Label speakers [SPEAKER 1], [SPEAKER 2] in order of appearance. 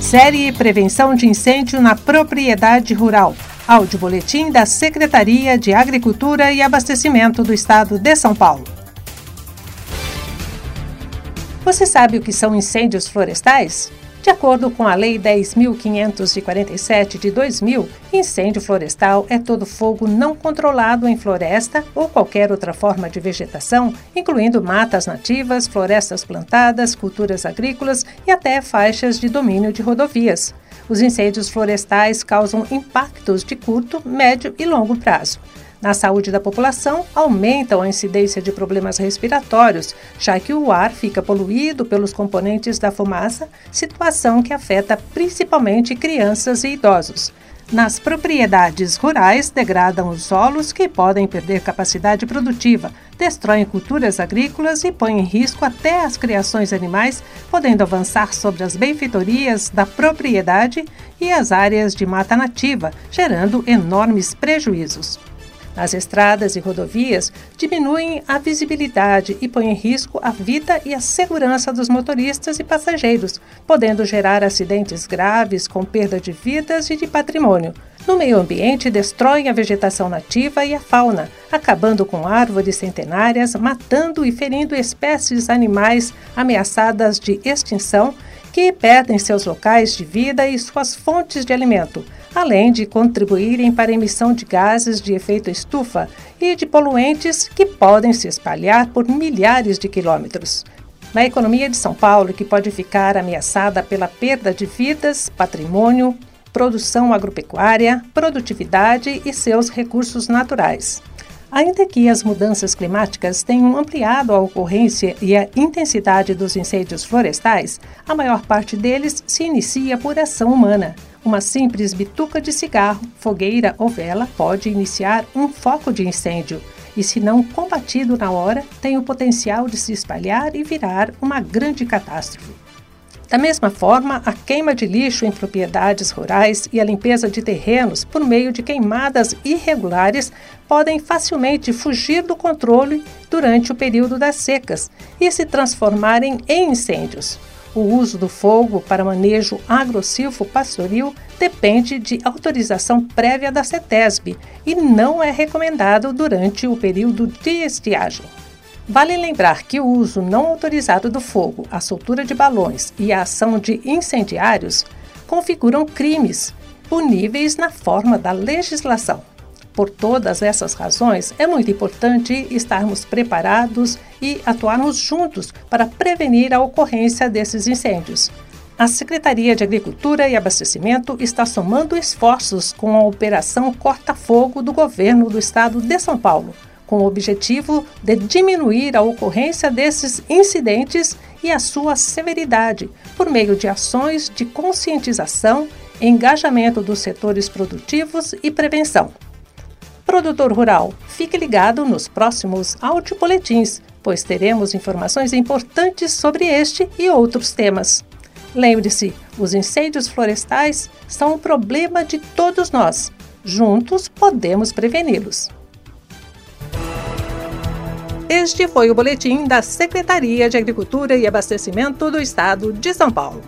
[SPEAKER 1] Série Prevenção de Incêndio na Propriedade Rural. Áudio Boletim da Secretaria de Agricultura e Abastecimento do Estado de São Paulo. Você sabe o que são incêndios florestais? De acordo com a Lei 10.547 de 2000, incêndio florestal é todo fogo não controlado em floresta ou qualquer outra forma de vegetação, incluindo matas nativas, florestas plantadas, culturas agrícolas e até faixas de domínio de rodovias. Os incêndios florestais causam impactos de curto, médio e longo prazo na saúde da população aumentam a incidência de problemas respiratórios, já que o ar fica poluído pelos componentes da fumaça, situação que afeta principalmente crianças e idosos. Nas propriedades rurais, degradam os solos que podem perder capacidade produtiva, destroem culturas agrícolas e põem em risco até as criações animais, podendo avançar sobre as benfeitorias da propriedade e as áreas de mata nativa, gerando enormes prejuízos. As estradas e rodovias diminuem a visibilidade e põem em risco a vida e a segurança dos motoristas e passageiros, podendo gerar acidentes graves com perda de vidas e de patrimônio. No meio ambiente, destroem a vegetação nativa e a fauna, acabando com árvores centenárias, matando e ferindo espécies animais ameaçadas de extinção que perdem seus locais de vida e suas fontes de alimento além de contribuírem para a emissão de gases de efeito estufa e de poluentes que podem se espalhar por milhares de quilômetros. Na economia de São Paulo, que pode ficar ameaçada pela perda de vidas, patrimônio, produção agropecuária, produtividade e seus recursos naturais. Ainda que as mudanças climáticas tenham ampliado a ocorrência e a intensidade dos incêndios florestais, a maior parte deles se inicia por ação humana. Uma simples bituca de cigarro, fogueira ou vela pode iniciar um foco de incêndio e, se não combatido na hora, tem o potencial de se espalhar e virar uma grande catástrofe. Da mesma forma, a queima de lixo em propriedades rurais e a limpeza de terrenos por meio de queimadas irregulares podem facilmente fugir do controle durante o período das secas e se transformarem em incêndios. O uso do fogo para manejo agrossilvo pastoril depende de autorização prévia da CETESB e não é recomendado durante o período de estiagem. Vale lembrar que o uso não autorizado do fogo, a soltura de balões e a ação de incendiários configuram crimes puníveis na forma da legislação. Por todas essas razões, é muito importante estarmos preparados e atuarmos juntos para prevenir a ocorrência desses incêndios. A Secretaria de Agricultura e Abastecimento está somando esforços com a Operação Corta Fogo do governo do estado de São Paulo, com o objetivo de diminuir a ocorrência desses incidentes e a sua severidade, por meio de ações de conscientização, engajamento dos setores produtivos e prevenção. Produtor rural, fique ligado nos próximos audioboletins, pois teremos informações importantes sobre este e outros temas. Lembre-se, os incêndios florestais são um problema de todos nós. Juntos podemos preveni-los. Este foi o boletim da Secretaria de Agricultura e Abastecimento do Estado de São Paulo.